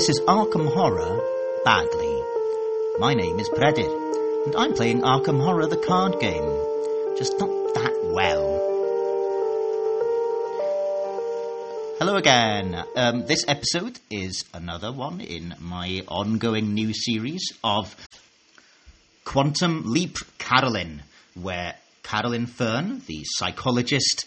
This is Arkham Horror Badly. My name is Predit, and I'm playing Arkham Horror the card game. Just not that well. Hello again. Um, this episode is another one in my ongoing new series of Quantum Leap Carolyn, where Carolyn Fern, the psychologist,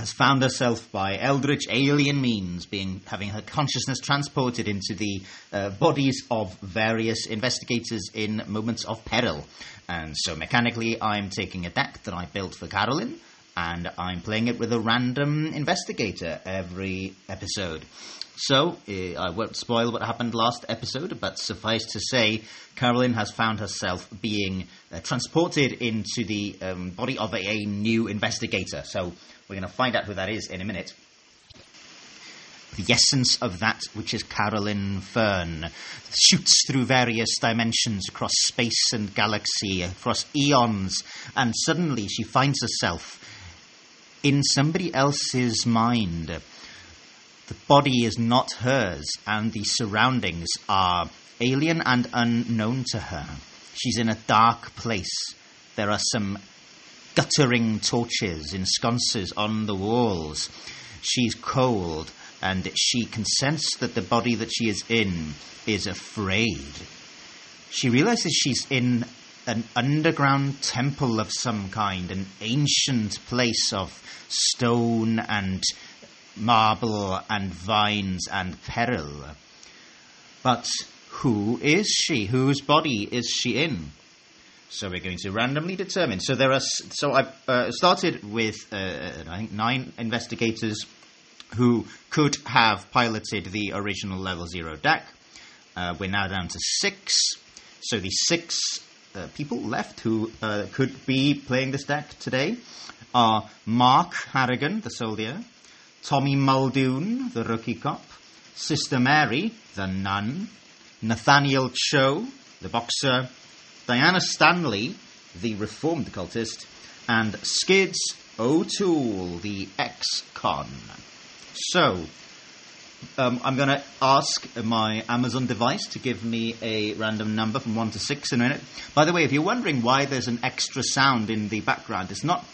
has found herself by eldritch alien means being having her consciousness transported into the uh, bodies of various investigators in moments of peril. And so mechanically I'm taking a deck that I built for Carolyn and I'm playing it with a random investigator every episode. So, uh, I won't spoil what happened last episode, but suffice to say, Carolyn has found herself being uh, transported into the um, body of a, a new investigator. So, we're going to find out who that is in a minute. The essence of that which is Carolyn Fern shoots through various dimensions across space and galaxy, across eons, and suddenly she finds herself in somebody else's mind. The body is not hers, and the surroundings are alien and unknown to her. She's in a dark place. There are some guttering torches in sconces on the walls. She's cold, and she can sense that the body that she is in is afraid. She realizes she's in an underground temple of some kind, an ancient place of stone and marble and vines and peril. But who is she? Whose body is she in? So we're going to randomly determine. So there are. So I uh, started with uh, I think nine investigators who could have piloted the original level zero deck. Uh, we're now down to six. So the six uh, people left who uh, could be playing this deck today are Mark Harrigan, the soldier, Tommy Muldoon, the rookie cop, Sister Mary, the nun, Nathaniel Cho, the boxer, Diana Stanley, the reformed occultist, and Skids O'Toole, the ex-con. So, um, I'm going to ask my Amazon device to give me a random number from 1 to 6 in a minute. By the way, if you're wondering why there's an extra sound in the background, it's not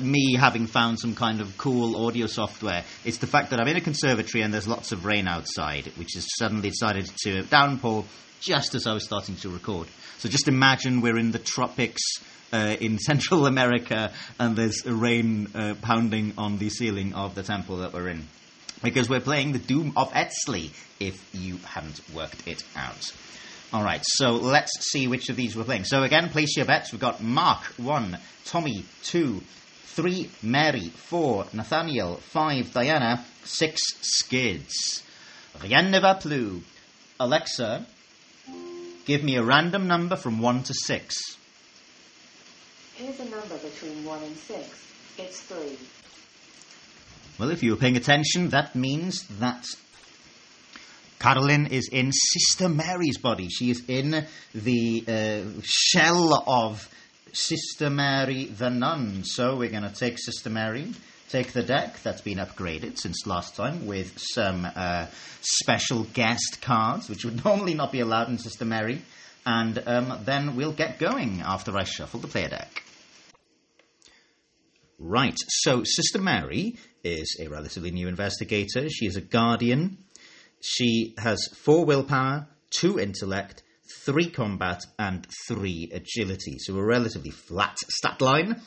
me having found some kind of cool audio software. It's the fact that I'm in a conservatory and there's lots of rain outside, which has suddenly decided to downpour just as I was starting to record. So just imagine we're in the tropics uh, in Central America and there's rain uh, pounding on the ceiling of the temple that we're in. Because we're playing the Doom of Eztli, if you haven't worked it out. All right, so let's see which of these we're playing. So again, place your bets. We've got Mark, 1, Tommy, 2, 3, Mary, 4, Nathaniel, 5, Diana, 6, Skids. Rien ne va plus. Alexa, give me a random number from 1 to 6. Here's a number between 1 and 6. It's 3. Well, if you were paying attention, that means that Carolyn is in Sister Mary's body. She is in the uh, shell of Sister Mary the nun. So we're going to take Sister Mary, take the deck that's been upgraded since last time with some uh, special guest cards, which would normally not be allowed in Sister Mary, and um, then we'll get going after I shuffle the player deck. Right, so Sister Mary is a relatively new investigator. She is a guardian. She has four willpower, two intellect, three combat, and three agility. So a relatively flat stat line.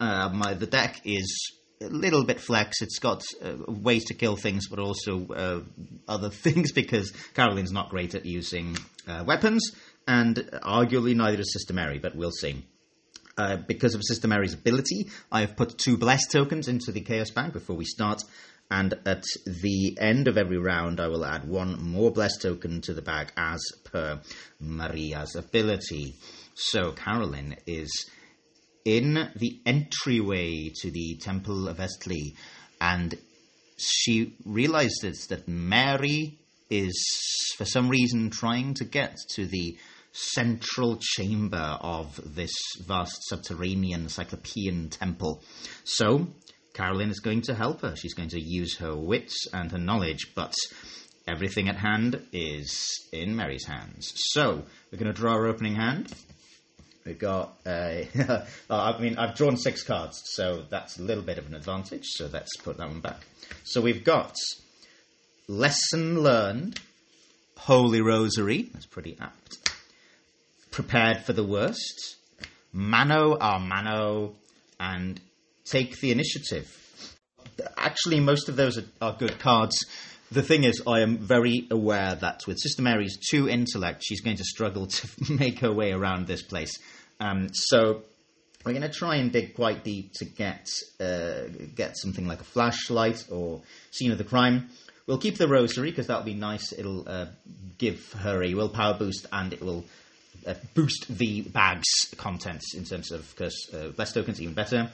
Uh, my, the deck is a little bit flex. It's got uh, ways to kill things, but also uh, other things because Caroline's not great at using uh, weapons, and arguably neither is Sister Mary, but we'll see. Uh, because of Sister Mary's ability, I have put two bless tokens into the Chaos Bag before we start, and at the end of every round, I will add one more bless token to the bag as per Maria's ability. So Carolyn is in the entryway to the Temple of Eztli, and she realizes that Mary is, for some reason, trying to get to the central chamber of this vast subterranean cyclopean temple. So, Carolyn is going to help her. She's going to use her wits and her knowledge, but everything at hand is in Mary's hands. So we're going to draw our opening hand. We've got, uh, I mean, I've drawn six cards, so that's a little bit of an advantage. So let's put that one back. So we've got lesson learned, Holy Rosary. That's pretty apt. Prepared for the worst, Mano a Mano, and Take the Initiative. Actually, most of those are, are good cards. The thing is, I am very aware that with Sister Mary's two intellect, she's going to struggle to make her way around this place. Um, so we're going to try and dig quite deep to get uh, get something like a flashlight or scene of the crime. We'll keep the rosary because that'll be nice. It'll uh, give her a willpower boost and it will uh, boost the bag's contents in terms of because uh, blessed tokens even better.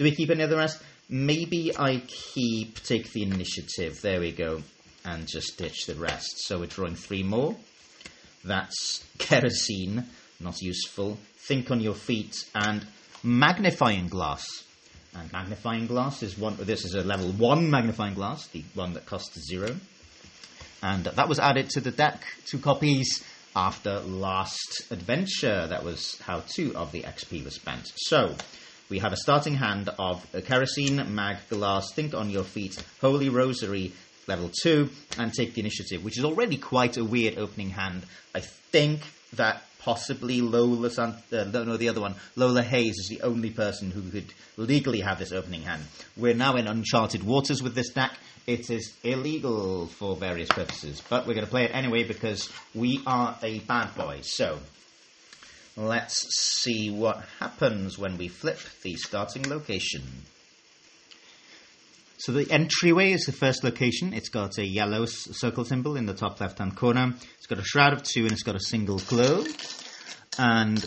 Do we keep any of the rest? Maybe I keep take the initiative. There we go, and just ditch the rest. So we're drawing three more. That's kerosene, not useful. Think on your feet and magnifying glass. And magnifying glass is one. This is a level one magnifying glass, the one that costs zero. And that was added to the deck, two copies after last adventure. That was how two of the XP was spent. So we have a starting hand of kerosene, mag, glass, think on your feet, holy rosary, level 2, and take the initiative, which is already quite a weird opening hand. I think that possibly Lola, Sant- uh, no, the other one, Lola Hayes is the only person who could legally have this opening hand. We're now in uncharted waters with this deck. It is illegal for various purposes, but we're going to play it anyway because we are a bad boy. So, let's see what happens when we flip the starting location. So the entryway is the first location. It's got a yellow circle symbol in the top left-hand corner. It's got a shroud of two and it's got a single glow. And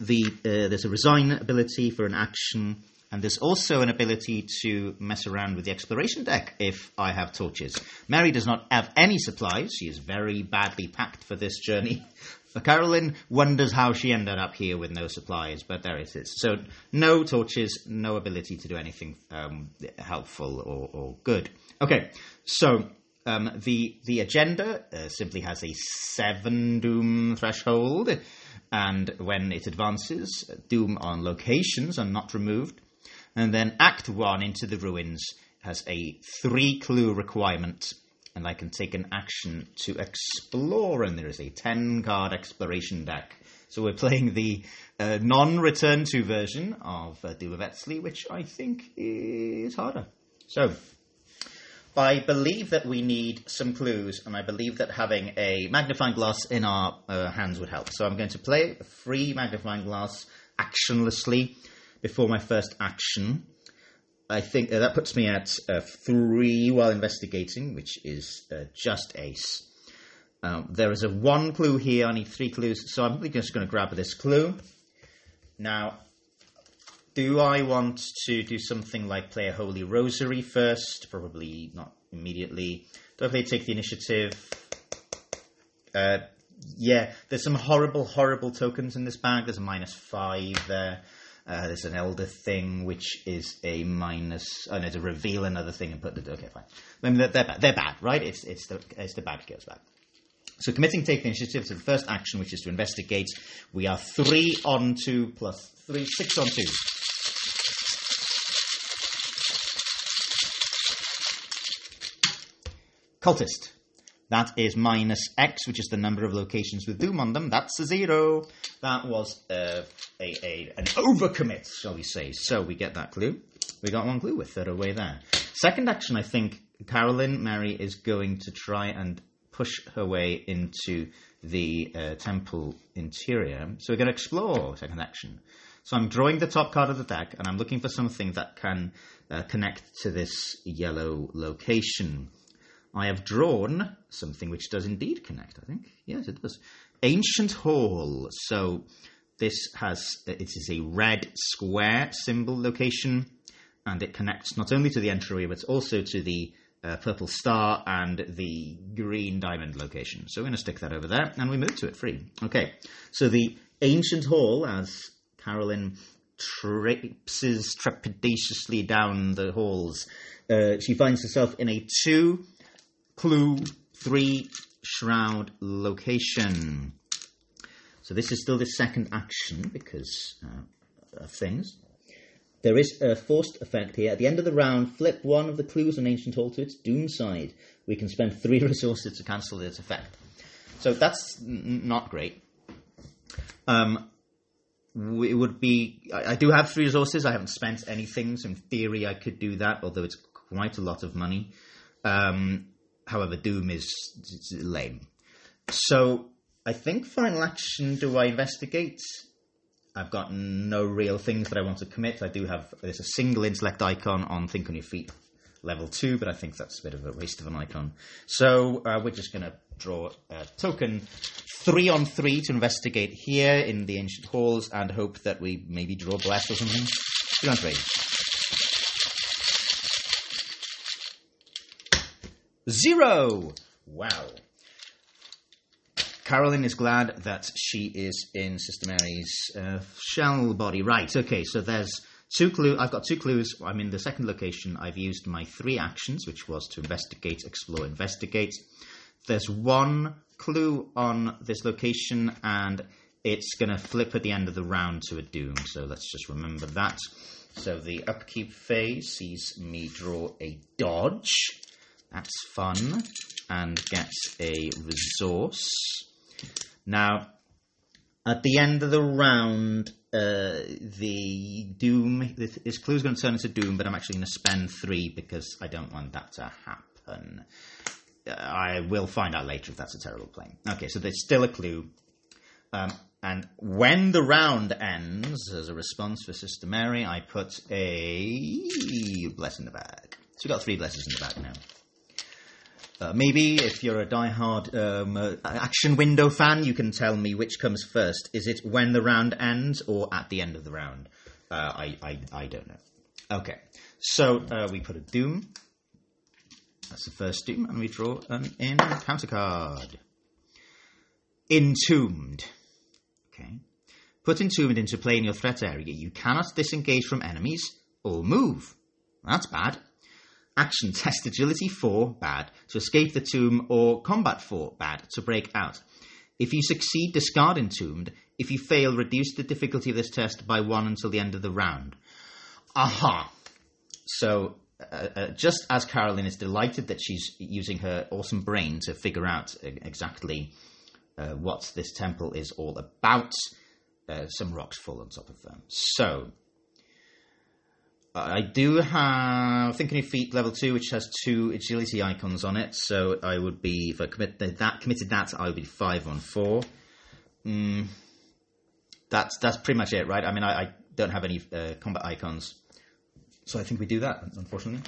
the uh, there's a resign ability for an action, and there's also an ability to mess around with the exploration deck if I have torches. Mary does not have any supplies. She is very badly packed for this journey. Carolyn wonders how she ended up here with no supplies, but there it is. So no torches, no ability to do anything um, helpful or, or good. Okay, so um, the the agenda uh, simply has a seven doom threshold, and when it advances, doom on locations are not removed. And then Act One into the ruins has a three clue requirement, and I can take an action to explore. And there is a ten card exploration deck. So we're playing the uh, non-return to version of uh, Doom of Eztli, which I think is harder. So I believe that we need some clues, and I believe that having a magnifying glass in our uh, hands would help. So I'm going to play a free magnifying glass actionlessly before my first action. I think uh, that puts me at uh, three while investigating, which is uh, just ace. Um, there is a one clue here. I need three clues, so I'm just going to grab this clue. Now, do I want to do something like play a Holy Rosary first? Probably not immediately. Do I play Take the Initiative? Uh, yeah, there's some horrible, horrible tokens in this bag. There's a minus five there. Uh, there's an Elder thing, which is a minus. Oh no, to reveal another thing and put the. Okay, fine. I mean, they're, they're bad. They're bad, right? It's it's the it's the bad goes bad. So committing take the initiative to the first action, which is to investigate. We are three on two plus three, six on two. Cultist. That is minus X, which is the number of locations with Doom on them. That's a zero. That was uh, a, a an overcommit, shall we say. So we get that clue. We got one clue. We're third away there. Second action, I think Carolyn Mary is going to try and push her way into the uh, temple interior. So we're going to explore second action. So I'm drawing the top card of the deck, and I'm looking for something that can uh, connect to this yellow location. I have drawn something which does indeed connect, I think. Yes, it does. Ancient Hall. So this has, it is a red square symbol location, and it connects not only to the entryway, but also to the uh, purple star and the green diamond location. So we're going to stick that over there, and we move to it free. Okay, so the Ancient Hall, as Carolyn traipses trepidatiously down the halls, uh, she finds herself in a two clue three shroud location. So this is still the second action because uh, of things. There is a forced effect here. At the end of the round, flip one of the clues on Ancient Hall to its doom side. We can spend three resources to cancel this effect. So that's n- not great. Um, it would be. I, I do have three resources. I haven't spent anything, so in theory I could do that, although it's quite a lot of money. Um, however, Doom is lame. So I think final action. Do I investigate? I've got no real things that I want to commit. I do have there's a single intellect icon on Think on Your Feet level two, but I think that's a bit of a waste of an icon. So uh, we're just going to draw a token three on three to investigate here in the ancient halls and hope that we maybe draw bless or something. Three on three. Zero! Wow. Carolyn is glad that she is in Sister Mary's uh, shell body. Right, okay, so there's two clues. I've got two clues. I'm in the second location. I've used my three actions, which was to investigate, explore, investigate. There's one clue on this location, and it's going to flip at the end of the round to a doom. So let's just remember that. So the upkeep phase sees me draw a dodge. That's fun. And gets a resource. Now, at the end of the round, uh, the Doom, this, clue is going to turn into Doom, but I'm actually going to spend three because I don't want that to happen. Uh, I will find out later if that's a terrible play. Okay, so there's still a clue. Um, and when the round ends, as a response for Sister Mary, I put a bless in the bag. So we've got three blesses in the bag now. Uh, maybe if you're a die-hard um, uh, action window fan, you can tell me which comes first. Is it when the round ends or at the end of the round? Uh, I, I, I don't know. Okay, so uh, we put a doom. That's the first doom, and we draw an encounter card. Entombed. Okay. Put entombed into play in your threat area. You cannot disengage from enemies or move. That's bad. Action test agility 4, bad. To escape the tomb or combat 4, bad. To break out. If you succeed, discard entombed. If you fail, reduce the difficulty of this test by 1 until the end of the round. Aha! So, uh, uh, just as Caroline is delighted that she's using her awesome brain to figure out uh, exactly uh, what this temple is all about, uh, some rocks fall on top of them. So, I do have Think on Your Feet level two, which has two agility icons on it. So I would be if I that committed that, I would be five on four. Mm, that's that's pretty much it, right? I mean, I, I don't have any uh, combat icons, so I think we do that. Unfortunately,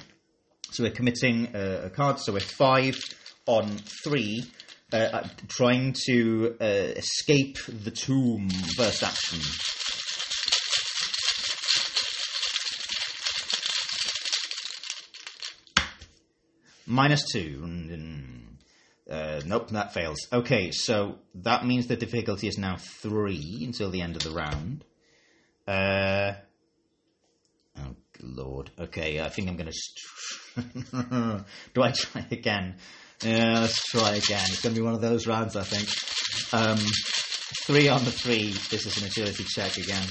so we're committing uh, a card. So we're five on three, uh, trying to uh, escape the tomb. First action. Minus two. Uh, nope, that fails. Okay, so that means the difficulty is now three until the end of the round. Uh, oh, lord. Okay, I think I'm going to. Do I try again? Yeah, let's try again. It's going to be one of those rounds, I think. Um, three on the three. This is an agility check again.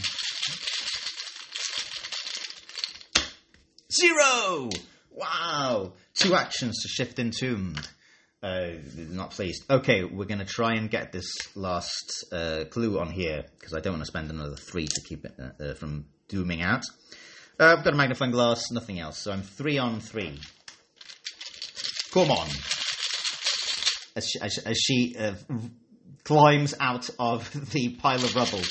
Zero! Wow! Two actions to shift entombed. Uh, not pleased. Okay, we're going to try and get this last uh, clue on here because I don't want to spend another three to keep it uh, uh, from dooming out. Uh, I've got a magnifying glass, nothing else, so I'm three on three. Come on. As she, as, as she uh, climbs out of the pile of rubble,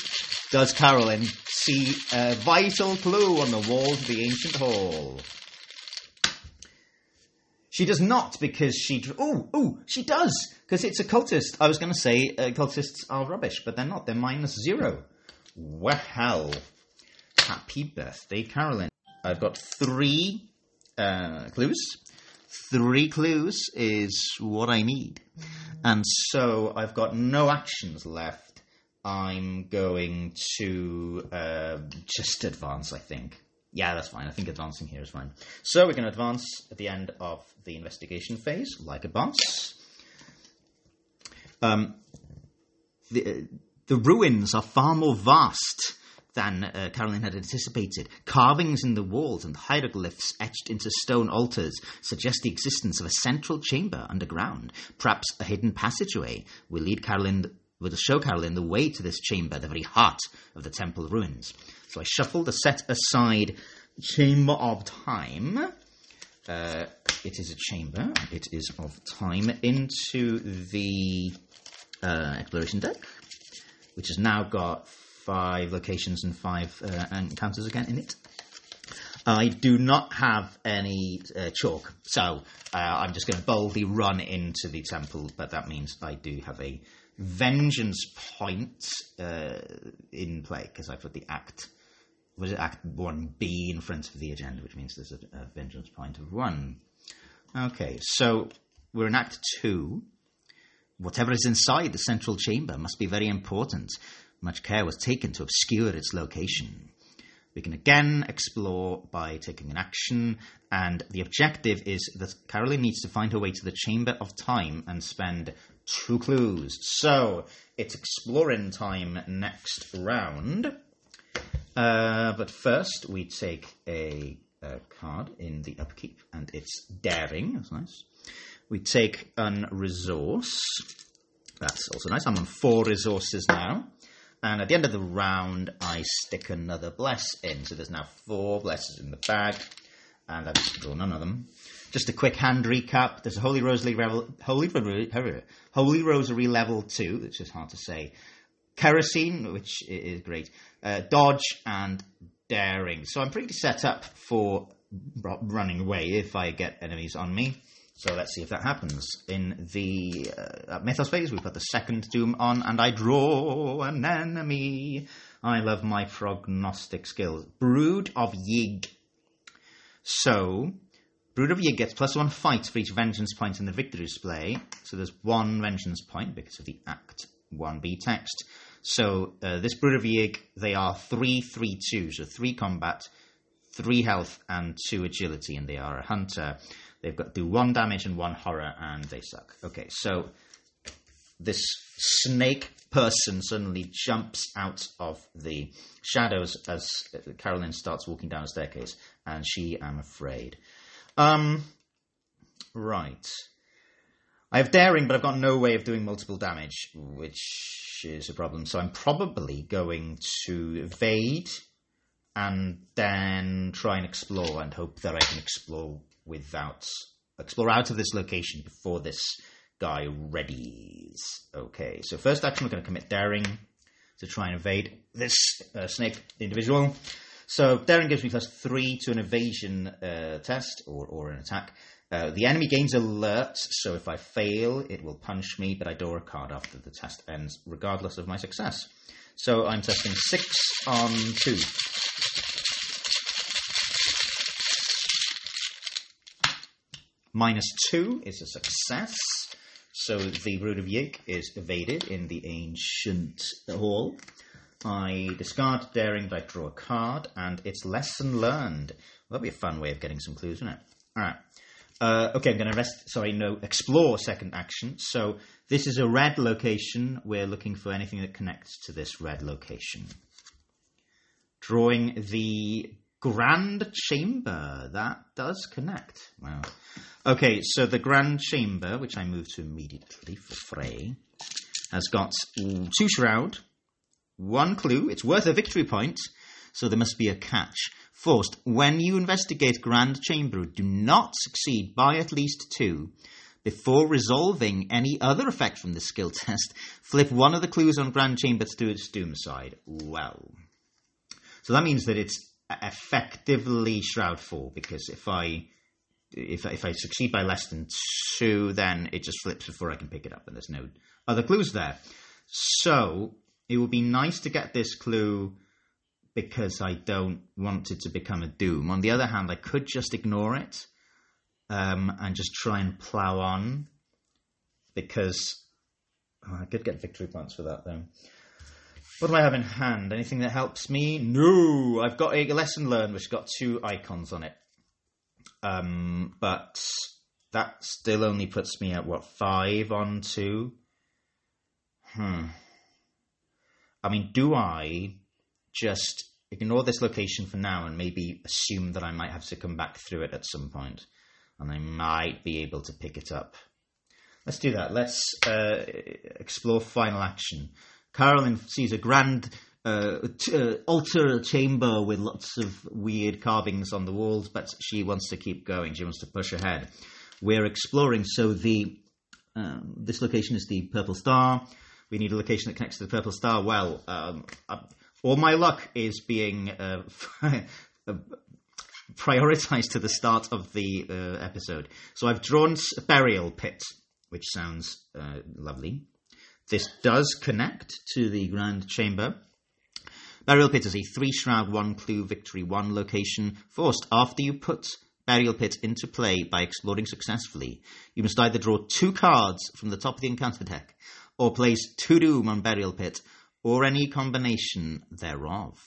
does Carolyn see a vital clue on the walls of the ancient hall? She does not because she. Oh, oh, she does because it's a cultist. I was going to say uh, cultists are rubbish, but they're not. They're minus zero. Well, happy birthday, Carolyn. I've got three uh, clues. Three clues is what I need, and so I've got no actions left. I'm going to uh, just advance. I think. Yeah, that's fine. I think advancing here is fine. So going to advance at the end of the investigation phase, like a boss. Um, the, the ruins are far more vast than uh, Caroline had anticipated. Carvings in the walls and hieroglyphs etched into stone altars suggest the existence of a central chamber underground. Perhaps a hidden passageway will lead Caroline, will show Caroline the way to this chamber, the very heart of the temple ruins. So I shuffle the set aside Chamber of Time. Uh, it is a chamber. It is of time into the uh, exploration deck, which has now got five locations and five uh, encounters again in it. I do not have any uh, chalk, so uh, I'm just going to boldly run into the temple, but that means I do have a vengeance point uh, in play because I put the act was it Act 1B in front of the agenda, which means there's a, a vengeance point of 1. Okay, so we're in Act 2. Whatever is inside the central chamber must be very important. Much care was taken to obscure its location. We can again explore by taking an action, and the objective is that Caroline needs to find her way to the Chamber of Time and spend two clues. So, it's exploring time next round. Uh, but first, we take a, a, card in the upkeep, and it's daring. That's nice. We take an resource. That's also nice. I'm on four resources now. And at the end of the round, I stick another bless in. So there's now four blesses in the bag, and I've drawn none of them. Just a quick hand recap. There's a Holy Rosary level, Holy, Holy Rosary level two, which is hard to say. Kerosene, which is great uh, dodge and daring. So I'm pretty set up for running away if I get enemies on me. So let's see if that happens. In the uh, Mythos phase, we put the second Doom on, and I draw an enemy. I love my prognostic skills. Brood of Yig. So, Yig gets plus one fight for each vengeance point in the victory display. So there's one vengeance point because of the Act 1b text. So uh, this Yig, they are 3 3 2, so 3 combat, 3 health, and 2 agility, and they are a hunter. They've got do 1 damage and 1 horror, and they suck. Okay, so this snake person suddenly jumps out of the shadows as Caroline starts walking down a staircase, and she, I'm afraid. Um, right. I have daring, but I've got no way of doing multiple damage, which is a problem. So I'm probably going to evade and then try and explore and hope that I can explore without explore out of this location before this guy readies. Okay, so first action we're going to commit daring to try and evade this uh, snake individual. So Daring gives me plus three to an evasion uh, test or, or an attack. Uh, the enemy gains alerts, so if I fail, it will punish me, but I draw a card after the test ends, regardless of my success. So I'm testing 6 on 2. Minus 2 is a success. So the Brood of Yig is evaded in the ancient hall. I discard daring, but I draw a card, and it's lesson learned. That'd be a fun way of getting some clues, wouldn't it? All right. Uh, okay, I'm going to rest. Sorry, no, explore second action. So this is a red location. We're looking for anything that connects to this red location. Drawing the Grand Chamber. That does connect. Wow. Okay, so the Grand Chamber, which I move to immediately for Frey, has got two Shroud, one clue. It's worth a victory point, so there must be a catch. First, when you investigate Grand Chamber, do not succeed by at least two. Before resolving any other effect from the skill test, flip one of the clues on Grand Chamber to its doom side. Well. So that means that it's effectively Shroud 4, because if I if, if I succeed by less than two, then it just flips before I can pick it up, and there's no other clues there. So it would be nice to get this clue because I don't want it to become a doom. On the other hand, I could just ignore it um, and just try and plow on because oh, I could get victory points for that though. What do I have in hand? Anything that helps me? No, I've got a lesson learned which got two icons on it. Um, but that still only puts me at what five on two. Hmm. I mean, do I just ignore this location for now and maybe assume that I might have to come back through it at some point, and I might be able to pick it up? Let's do that. Let's uh, explore final action. Carolyn sees a grand uh, t- uh, altar chamber with lots of weird carvings on the walls, but she wants to keep going. She wants to push ahead. We're exploring. So the um, this location is the Purple Star. We need a location that connects to the Purple Star. Well, um, uh, all my luck is being uh, prioritized to the start of the uh, episode. So I've drawn a burial pit, which sounds uh, lovely. This does connect to the Grand Chamber. Burial Pit is a three shroud, one clue, victory, one location. Forced after you put Burial Pit into play by exploring successfully, you must either draw two cards from the top of the encounter deck, or place two Doom on Burial Pit, or any combination thereof.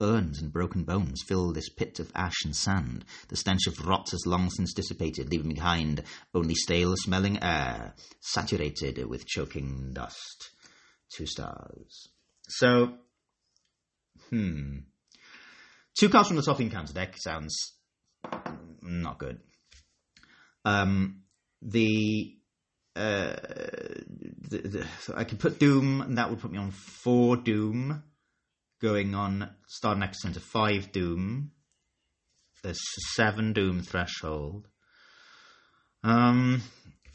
Urns and broken bones fill this pit of ash and sand. The stench of rot has long since dissipated, leaving behind only stale smelling air, saturated with choking dust. Two stars. So, hmm. Two cards from the top encounter deck sounds not good. Um, the, uh, the, the I could put Doom, and that would put me on four Doom, going on star next into five Doom. There's seven Doom threshold. Um,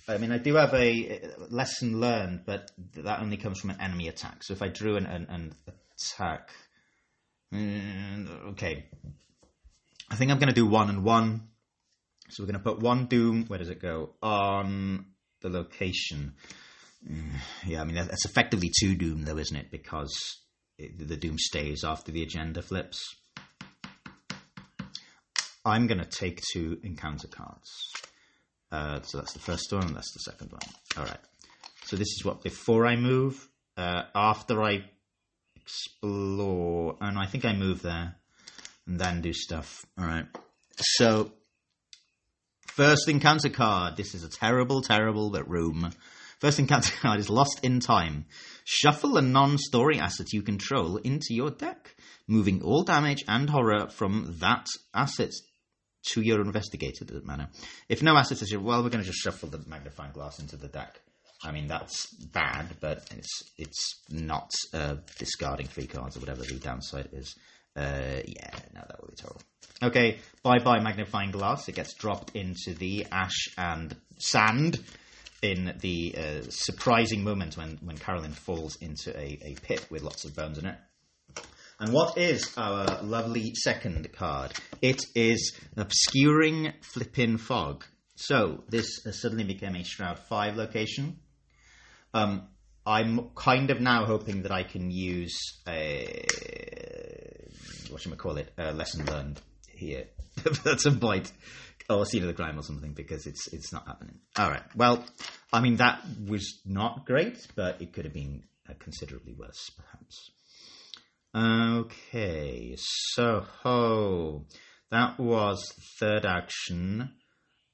I mean, I do have a lesson learned, but that only comes from an enemy attack. So if I drew an, an, an attack, mm, okay, I think I'm going to do one and one. So we're going to put one Doom. Where does it go? On the location. Mm, Yeah, I mean that- that's effectively two Doom, though, isn't it? Because it, the Doom stays after the agenda flips. I'm going to take two encounter cards. Uh, so that's the first one, that's the second one. All right. So this is what before I move, uh, after I explore, and I think I move there, and then do stuff. All right. So First encounter card. This is a terrible, terrible room. First encounter card is Lost in Time. Shuffle a non story asset you control into your deck, moving all damage and horror from that asset to your investigated manner. If no asset is your, well, we're going to just shuffle the magnifying glass into the deck. I mean, that's bad, but it's it's not uh, discarding three cards or whatever the downside is. Uh, yeah, no, that would be terrible. Okay, bye bye magnifying glass. It gets dropped into the ash and sand in the uh, surprising moment when, when Carolyn falls into a, a pit with lots of bones in it. And what is our lovely second card? It is obscuring flippin' fog. So this suddenly became a Shroud 5 location. Um, I'm kind of now hoping that I can use a what should I call it? A lesson learned here at some point, or scene of the Crime or something, because it's it's not happening. All right. Well, I mean that was not great, but it could have been uh, considerably worse, perhaps. Okay, so that was the third action.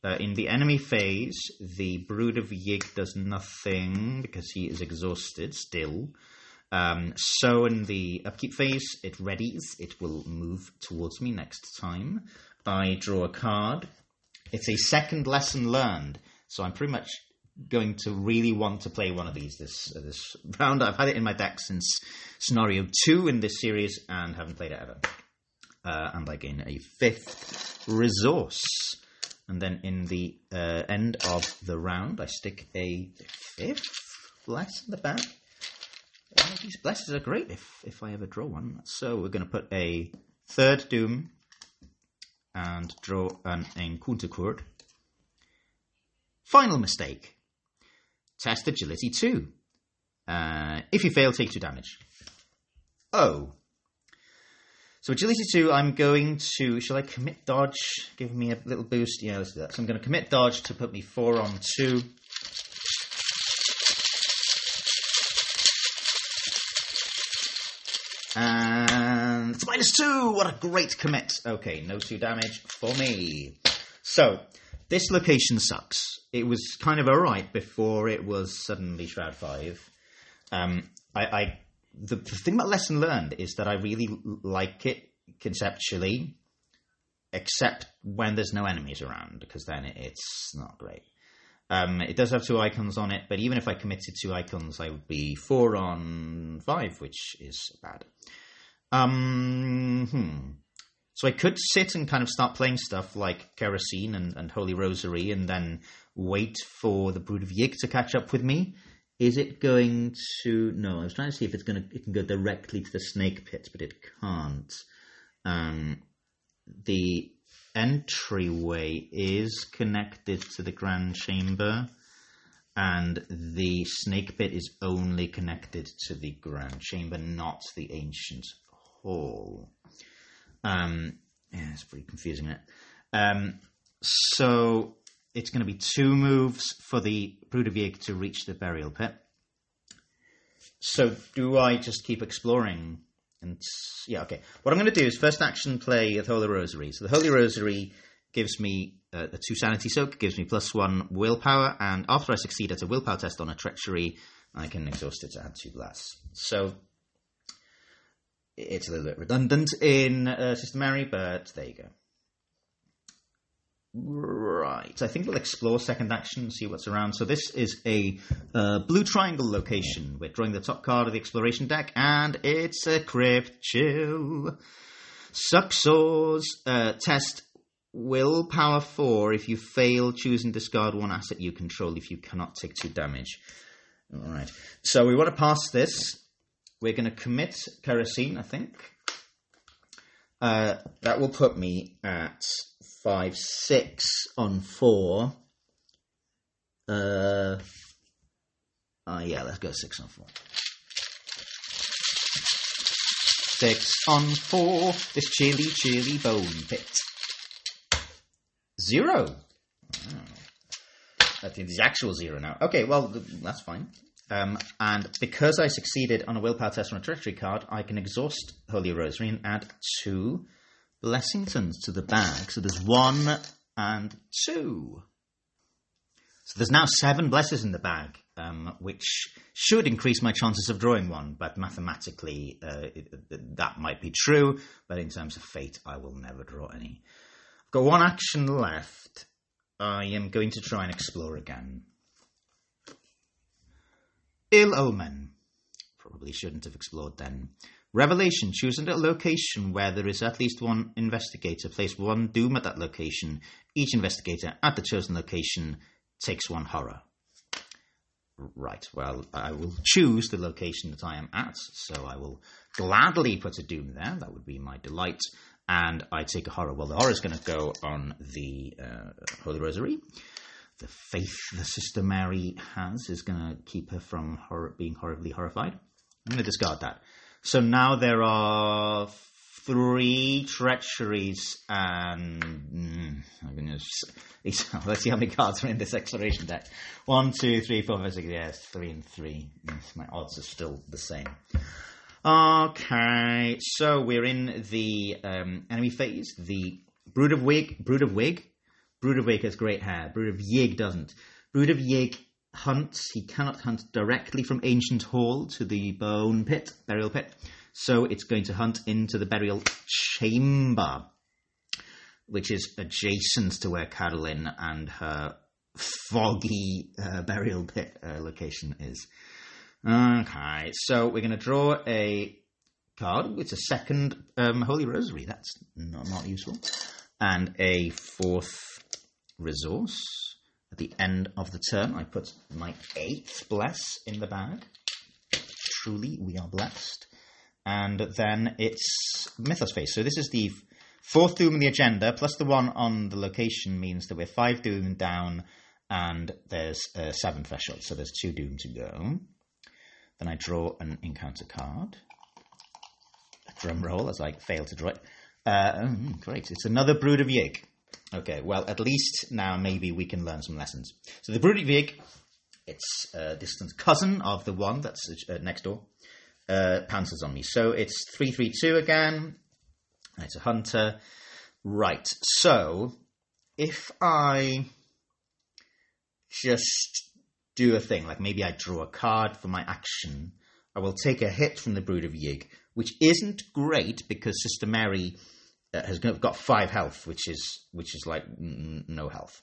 Uh, in the enemy phase, the Brood of Yig does nothing because he is exhausted still. Um, so in the upkeep phase, it readies. It will move towards me next time. I draw a card. It's a second lesson learned, so I'm pretty much going to really want to play one of these this uh, this round. I've had it in my deck since scenario two in this series and haven't played it ever. Uh, and I gain a fifth resource. And then in the uh, end of the round, I stick a fifth bless in the back. Uh, these blesses are great if, if I ever draw one. So we're going to put a third Doom and draw an encounter. Final mistake. Test agility 2. Uh, if you fail, take 2 damage. Oh. So agility 2, I'm going to... Shall I commit dodge? Give me a little boost? Yeah, let's do that. So I'm going to commit dodge to put me 4 on 2. And it's minus 2! What a great commit! Okay, no 2 damage for me. So, this location sucks. It was kind of alright before it was suddenly Shroud 5. Um, I, I the, thing about lesson learned is that I really like it conceptually, except when there's no enemies around, because then it, it's not great. Um, it does have two icons on it, but even if I committed two icons, I would be four on five, which is bad. Um, hmm. So I could sit and kind of start playing stuff like Kerosene and, and Holy Rosary and then wait for the Brood of Yig to catch up with me. Is it going to. No, I was trying to see if it's going to. It can go directly to the snake pit, but it can't. Um, the entryway is connected to the grand chamber, and the snake pit is only connected to the grand chamber, not the ancient hall. Um, yeah, it's pretty confusing, it? Um, so it's going to be two moves for the Yig to reach the burial pit. So do I just keep exploring? And yeah, okay. What I'm going to do is first action play the Holy Rosary. So the Holy Rosary gives me uh, a two sanity soak, gives me plus one willpower, and after I succeed at a willpower test on a treachery, I can exhaust it to add two blasts. So it's a little bit redundant in uh, Sister Mary, but there you go. Right, I think we'll explore second action and see what's around. So this is a uh, blue triangle location. We're drawing the top card of the exploration deck, and it's a crypt chill. Suxors uh, test willpower four. If you fail, choose and discard one asset you control. If you cannot, take two damage. All right. So we want to pass this. We're going to commit kerosene, I think. Uh, that will put me at five six on four. Uh, uh yeah, let's go six on four. Six on four. This chilly, chilly bone pit. Zero. That is the actual zero now. Okay, well that's fine. Um, and because I succeeded on a willpower test on a treachery card, I can exhaust Holy Rosary and add two bless tokens to the bag. So there's one and two. So there's now seven blesses in the bag, um, which should increase my chances of drawing one, but mathematically uh, it, that might be true, but in terms of fate, I will never draw any. I've got one action left. I am going to try and explore again. Ill Omen. Probably shouldn't have explored then. Revelation. Choose a location where there is at least one investigator. Place one doom at that location. Each investigator at the chosen location takes one horror. Right, well, I will choose the location that I am at, so I will gladly put a doom there. That would be my delight. And I take a horror. Well, the horror is going to go on the uh, Holy Rosary the faith the Sister Mary has is going to keep her from being horribly horrified. I'm going to discard that. So now there are three treacheries and mm, I'm to let's see how many cards are in this exploration deck. One, two, three, four, five, six. Yes, three and three. Yes, my odds are still the same. Okay, so we're in the um, enemy phase. The Brood of Wig, Brood of Wig, Brood of Wig has great hair. Brood of Yig doesn't. Brood of Yig hunts. He cannot hunt directly from Ancient Hall to the Bone Pit, Burial Pit. So it's going to hunt into the Burial Chamber, which is adjacent to where Carolyn and her foggy uh, Burial Pit uh, location is. Okay, so we're going to draw a card. It's a second um, Holy Rosary. That's not, not useful. And a fourth resource. The end of the turn, I put my eighth bless in the bag. Truly, we are blessed. And then it's Mythos Phase. So this is the fourth doom in the agenda, plus the one on the location means that we're five doom down, and there's uh, seven thresholds. So there's two doom to go. Then I draw an encounter card. A drum roll as I fail to draw it. Uh, mm, great. It's another Brood of Yig. Okay, well, at least now maybe we can learn some lessons. So the Yig, it's a distant cousin of the one that's uh, next door, uh, pounces on me. So it's 332 again. It's a hunter. Right, so if I just do a thing, like maybe I draw a card for my action. I will take a hit from the Brood of Yig, which isn't great because Sister Mary has got got five health, which is which is like n- no health.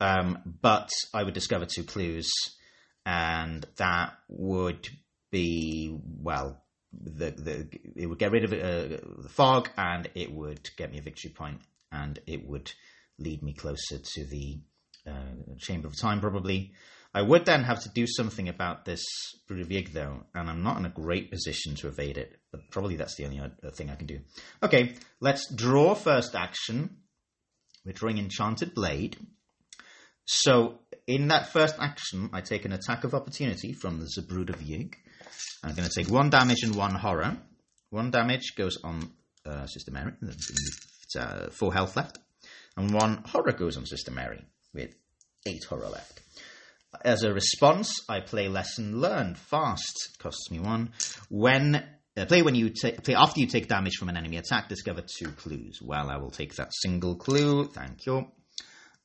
Um, but I would discover two clues, and that would be well, the the it would get rid of uh, the fog, and it would get me a victory point, and it would lead me closer to the uh, Chamber of Time, probably. I would then have to do something about this Yig, though, and I'm not in a great position to evade it. But probably that's the only thing I can do. Okay, let's draw first action. We're drawing Enchanted Blade. So, in that first action, I take an attack of opportunity from the Zabrud. I'm going to take one damage and one horror. One damage goes on uh, Sister Mary, it's, uh, four health left, and one horror goes on Sister Mary with eight horror left. As a response, I play lesson learned fast. Costs me one. When uh, play when you ta- play after you take damage from an enemy attack. Discover two clues. Well, I will take that single clue. Thank you.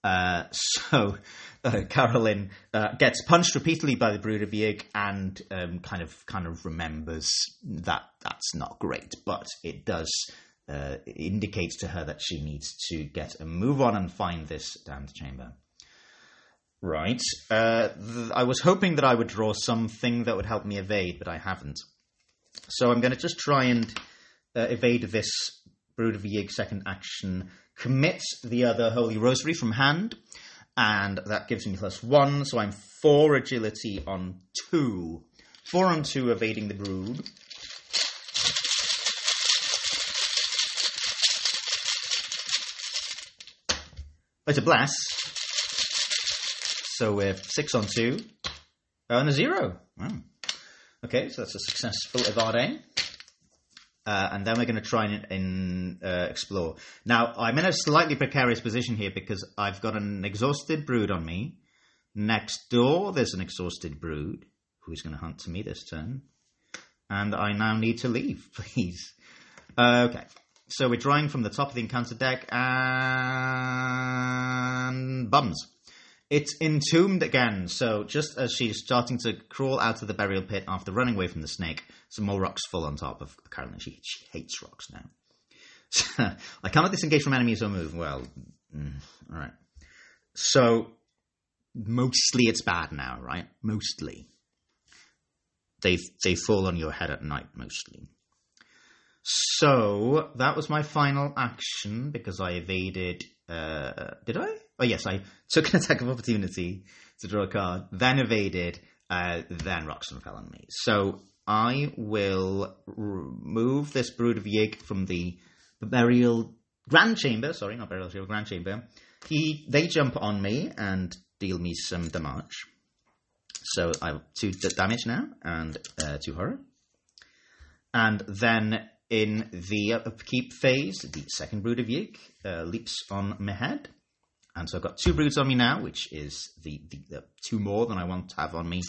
Uh, so uh, Carolyn uh, gets punched repeatedly by the Yig and um, kind of kind of remembers that that's not great, but it does uh, indicates to her that she needs to get a move on and find this damned chamber. Right. Uh, th- I was hoping that I would draw something that would help me evade, but I haven't. So I'm going to just try and uh, evade this Brood of Yig second action. Commit the other Holy Rosary from hand, and that gives me plus one, so I'm four agility on two. Four on two evading the Brood. It's a bless. So we're six on two. And a zero. Wow. Okay, so that's a successful evade. Uh, and then we're going to try and, and uh, explore. Now, I'm in a slightly precarious position here because I've got an exhausted brood on me. Next door, there's an exhausted brood who's going to hunt to me this turn. And I now need to leave, please. Uh, okay, so we're drawing from the top of the encounter deck and bums. It's entombed again, so just as she's starting to crawl out of the burial pit after running away from the snake, some more rocks fall on top of Carolyn. She, she hates rocks now. I cannot disengage from enemies or move. Well, mm, all right. So mostly it's bad now, right? Mostly. They they fall on your head at night mostly. So that was my final action because I evaded. Uh, did I? Oh yes, I took an attack of opportunity to draw a card, then evaded, uh, then Roxanne fell on me. So I will remove this Brood of Yig from the burial grand chamber. Sorry, not burial chamber, grand chamber. He they jump on me and deal me some damage. So I have two damage now and uh, two horror. And then in the upkeep phase, the second Brood of Yig uh, leaps on my head. And so I've got two broods on me now, which is the, the, the two more than I want to have on me.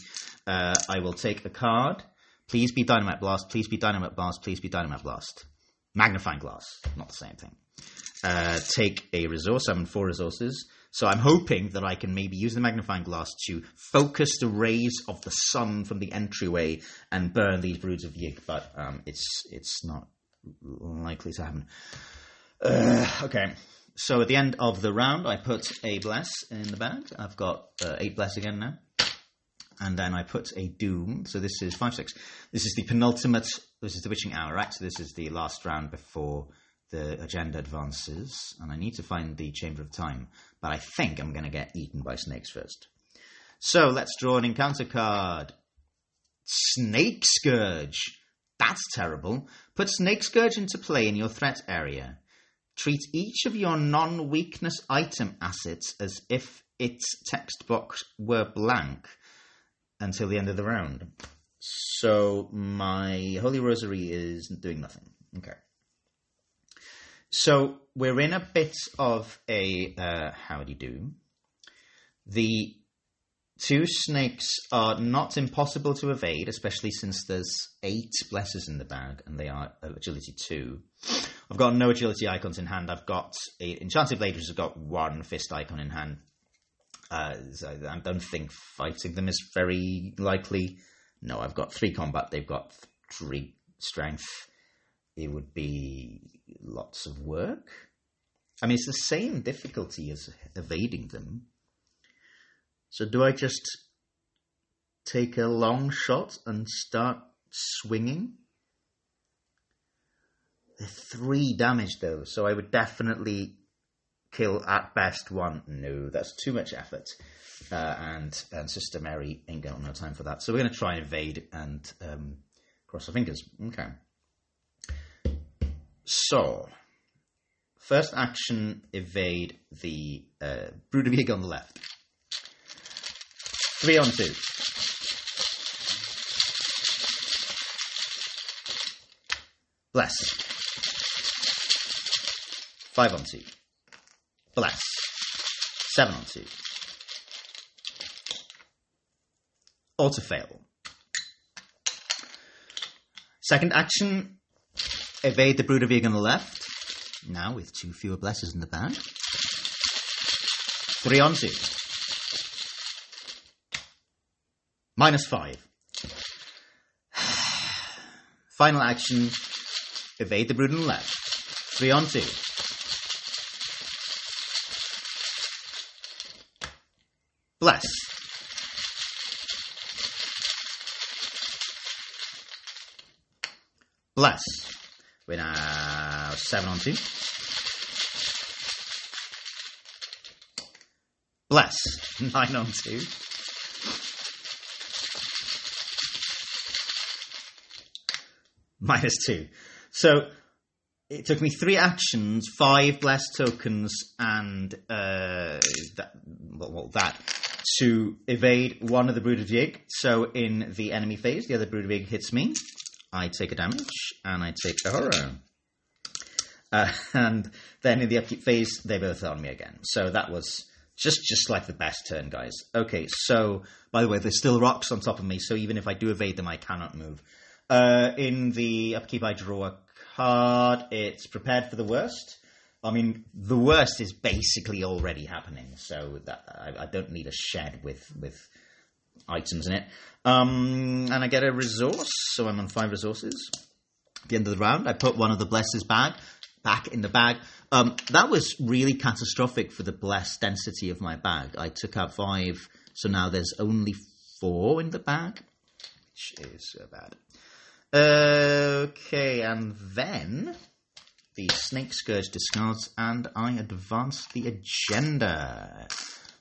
Uh, I will take a card. Please be Dynamite Blast, please be Dynamite Blast, please be Dynamite Blast. Magnifying Glass, not the same thing. Uh, take a resource, I'm in four resources. So I'm hoping that I can maybe use the magnifying glass to focus the rays of the sun from the entryway and burn these broods of Yig, but um, it's it's not likely to happen. Uh, okay, so at the end of the round, I put a bless in the bag. I've got uh, eight bless again now, and then I put a doom. So this is five six. This is the penultimate. This is the witching hour, right? So this is the last round before the agenda advances, and I need to find the Chamber of Time. But I think I'm going to get eaten by snakes first. So let's draw an encounter card. Snake Scourge. That's terrible. Put Snake Scourge into play in your threat area. Treat each of your non weakness item assets as if its text box were blank until the end of the round. So my Holy Rosary is doing nothing. Okay. So we're in a bit of a uh, howdy do. The two snakes are not impossible to evade, especially since there's eight blesses in the bag and they are agility two. I've got no agility icons in hand. I've got enchanted blade which has got one fist icon in hand. Uh, so I don't think fighting them is very likely. No, I've got three combat. They've got three strength. It would be lots of work. I mean, it's the same difficulty as evading them. So do I just take a long shot and start swinging? They're three damage though, so I would definitely kill at best one. No, that's too much effort. Uh, and and Sister Mary ain't got no time for that. So we're going to try and evade and um, cross our fingers. Okay. So, first action, evade the uh, on the left. Three on two. Bless. Five on two. Bless. Seven on two. Auto fail. Second action, evade the Brood of Yig on the left. Now with two fewer blesses in the bag. Three on two. Minus five. Final action, evade the Brood on the left. Three on two. Bless. Bless. We're now seven on two. Bless. Nine on two. Minus two. So it took me three actions, five bless tokens, and uh, that, well, that to evade one of the Brood of Yig. So in the enemy phase, the other Brood of Yig hits me. I take a damage, and I take a horror. Uh, and then in the upkeep phase, they both on me again. So that was just just like the best turn, guys. Okay, so by the way, there's still rocks on top of me, so even if I do evade them, I cannot move. Uh, in the upkeep, I draw a card. It's prepared for the worst. I mean, the worst is basically already happening, so that I, I don't need a shed with with items in it. Um, and I get a resource, so I'm on five resources. At the end of the round, I put one of the blesses bag back in the bag. Um, that was really catastrophic for the bless density of my bag. I took out five, so now there's only four in the bag, which is uh, bad. Okay, and then the Snake Scourge discards, and I advance the agenda.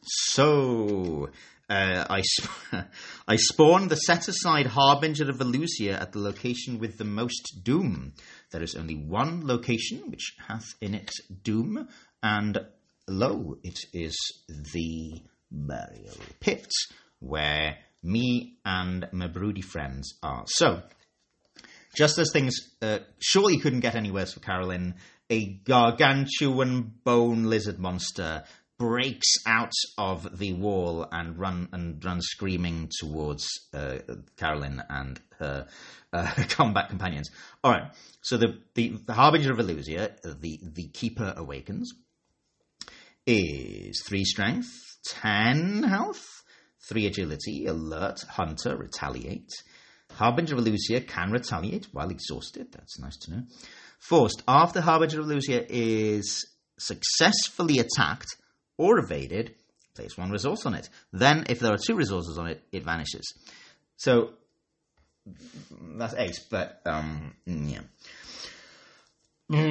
So, uh, I, sp- I spawn the set aside Harbinger of Valusia at the location with the most doom. There is only one location which hath in it doom, and lo, it is the burial pit where me and my broody friends are. So, just as things uh, surely couldn't get any worse for Carolyn, a gargantuan bone lizard monster breaks out of the wall and run and runs screaming towards uh, Carolyn and her uh, combat companions. All right, so the, the, the harbinger of Valusia, the the keeper awakens, is three strength, ten health, three agility, alert, hunter, retaliate. Harbinger of Valusia can retaliate while exhausted. That's nice to know. Forced. After Harbinger of Valusia is successfully attacked or evaded, place one resource on it. Then, if there are two resources on it, it vanishes. So, that's ace, but, um, yeah. Sorry,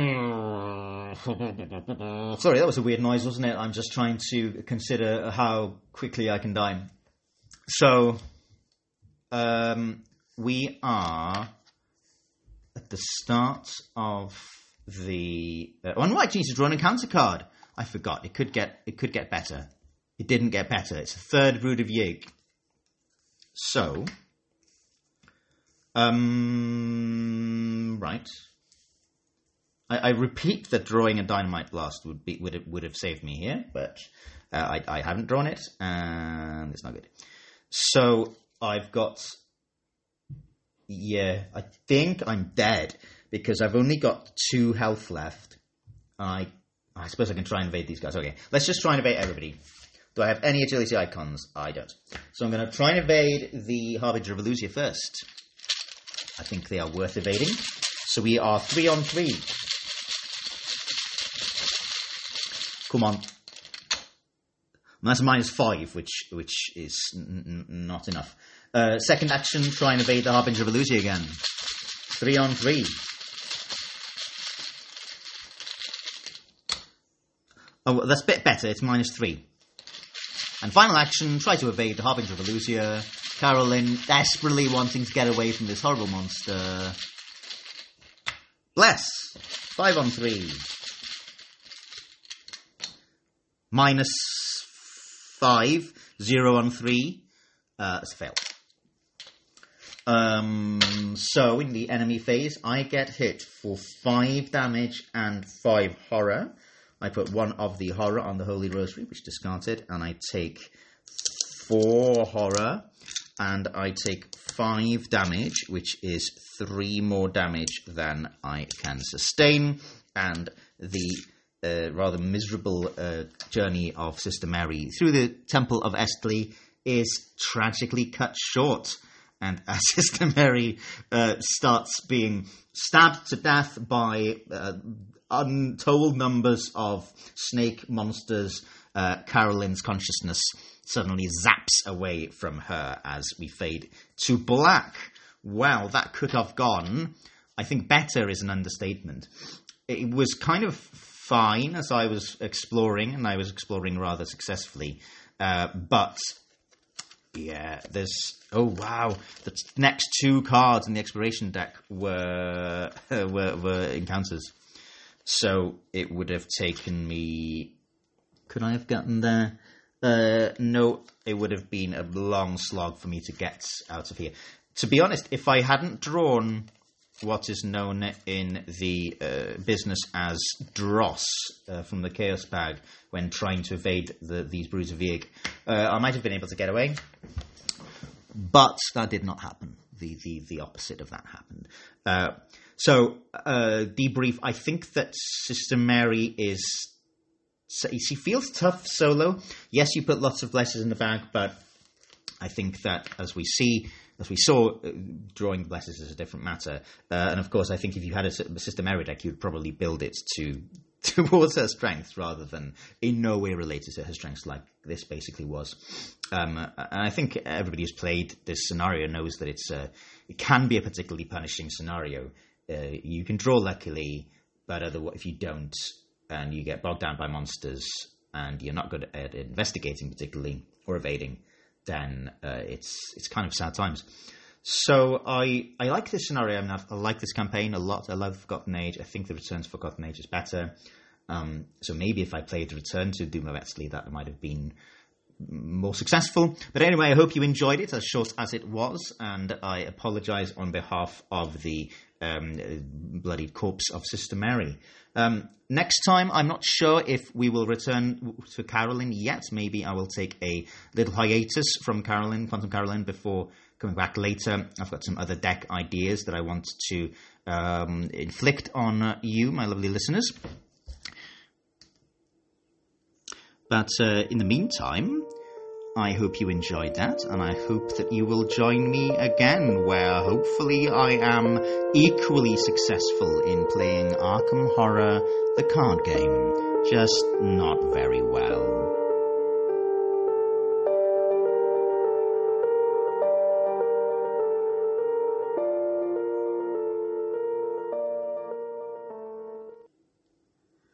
that was a weird noise, wasn't it? I'm just trying to consider how quickly I can die. So, um, we are at the start of the. Uh, oh, and what actually to draw an encounter card. I forgot. It could get. It could get better. It didn't get better. It's the third Brood of Yig. So, um, right. I, I, repeat that drawing a dynamite blast would be would have, would have saved me here, but uh, I, I haven't drawn it, and it's not good. So I've got yeah, I think I'm dead because I've only got two health left. I I suppose I can try and evade these guys. Okay, let's just try and evade everybody. Do I have any agility icons? I don't. So I'm going to try and evade the Harbinger of Valusia first. I think they are worth evading. So we are three on three. Come on. That's minus five, which which is n- n- not enough. Uh, second action, try and evade the Harbinger of Valusia again. Three on three. Oh, that's a bit better. It's minus three. And final action, try to evade the Harbinger of Valusia. Carolyn desperately wanting to get away from this horrible monster. Bless. Five on three. Minus five. Zero on three. Uh, it's a fail. Um, so in the enemy phase, I get hit for five damage and five horror. I put one of the horror on the Holy Rosary, which discards it, and I take four horror, and I take five damage, which is three more damage than I can sustain, and the uh, rather miserable uh, journey of Sister Mary through the Temple of Eztli is tragically cut short. And as Sister Mary uh, starts being stabbed to death by uh, untold numbers of snake monsters, uh, Carolyn's consciousness suddenly zaps away from her as we fade to black. Well, that could have gone. I think better is an understatement. It was kind of fine as I was exploring, and I was exploring rather successfully. Uh, but yeah, there's oh wow, the next two cards in the exploration deck were were, were encounters. So it would have taken me. Could I have gotten there? Uh, no, it would have been a long slog for me to get out of here. To be honest, if I hadn't drawn what is known in the uh, business as dross uh, from the Chaos Bag when trying to evade the, these of Yig, uh, I might have been able to get away. But that did not happen. The, the, the opposite of that happened. Uh, so, uh, debrief. I think that Sister Mary is. She feels tough solo. Yes, you put lots of blessings in the bag, but I think that as we see, as we saw, uh, drawing blesses is a different matter. Uh, and of course, I think if you had a Sister Mary deck, you'd probably build it to towards her strength rather than in no way related to her strengths, like this basically was. Um, and I think everybody who's played this scenario knows that it's a, it can be a particularly punishing scenario. Uh, you can draw luckily, but if you don't, and you get bogged down by monsters, and you're not good at investigating particularly or evading, then uh, it's it's kind of sad times. So I I like this scenario. I, mean, I like this campaign a lot. I love Forgotten Age. I think the returns to Forgotten Age is better. Um, so maybe if I played Return to Doom of Eztli, that might have been more successful. But anyway, I hope you enjoyed it, as short as it was, and I apologise on behalf of the um, bloodied corpse of Sister Mary. Um, next time, I'm not sure if we will return to Carolyn yet. Maybe I will take a little hiatus from Carolyn, Quantum Carolyn, before coming back later. I've got some other deck ideas that I want to um, inflict on you, my lovely listeners. But uh, in the meantime, I hope you enjoyed that, and I hope that you will join me again, where hopefully I am equally successful in playing Arkham Horror, the card game, just not very well.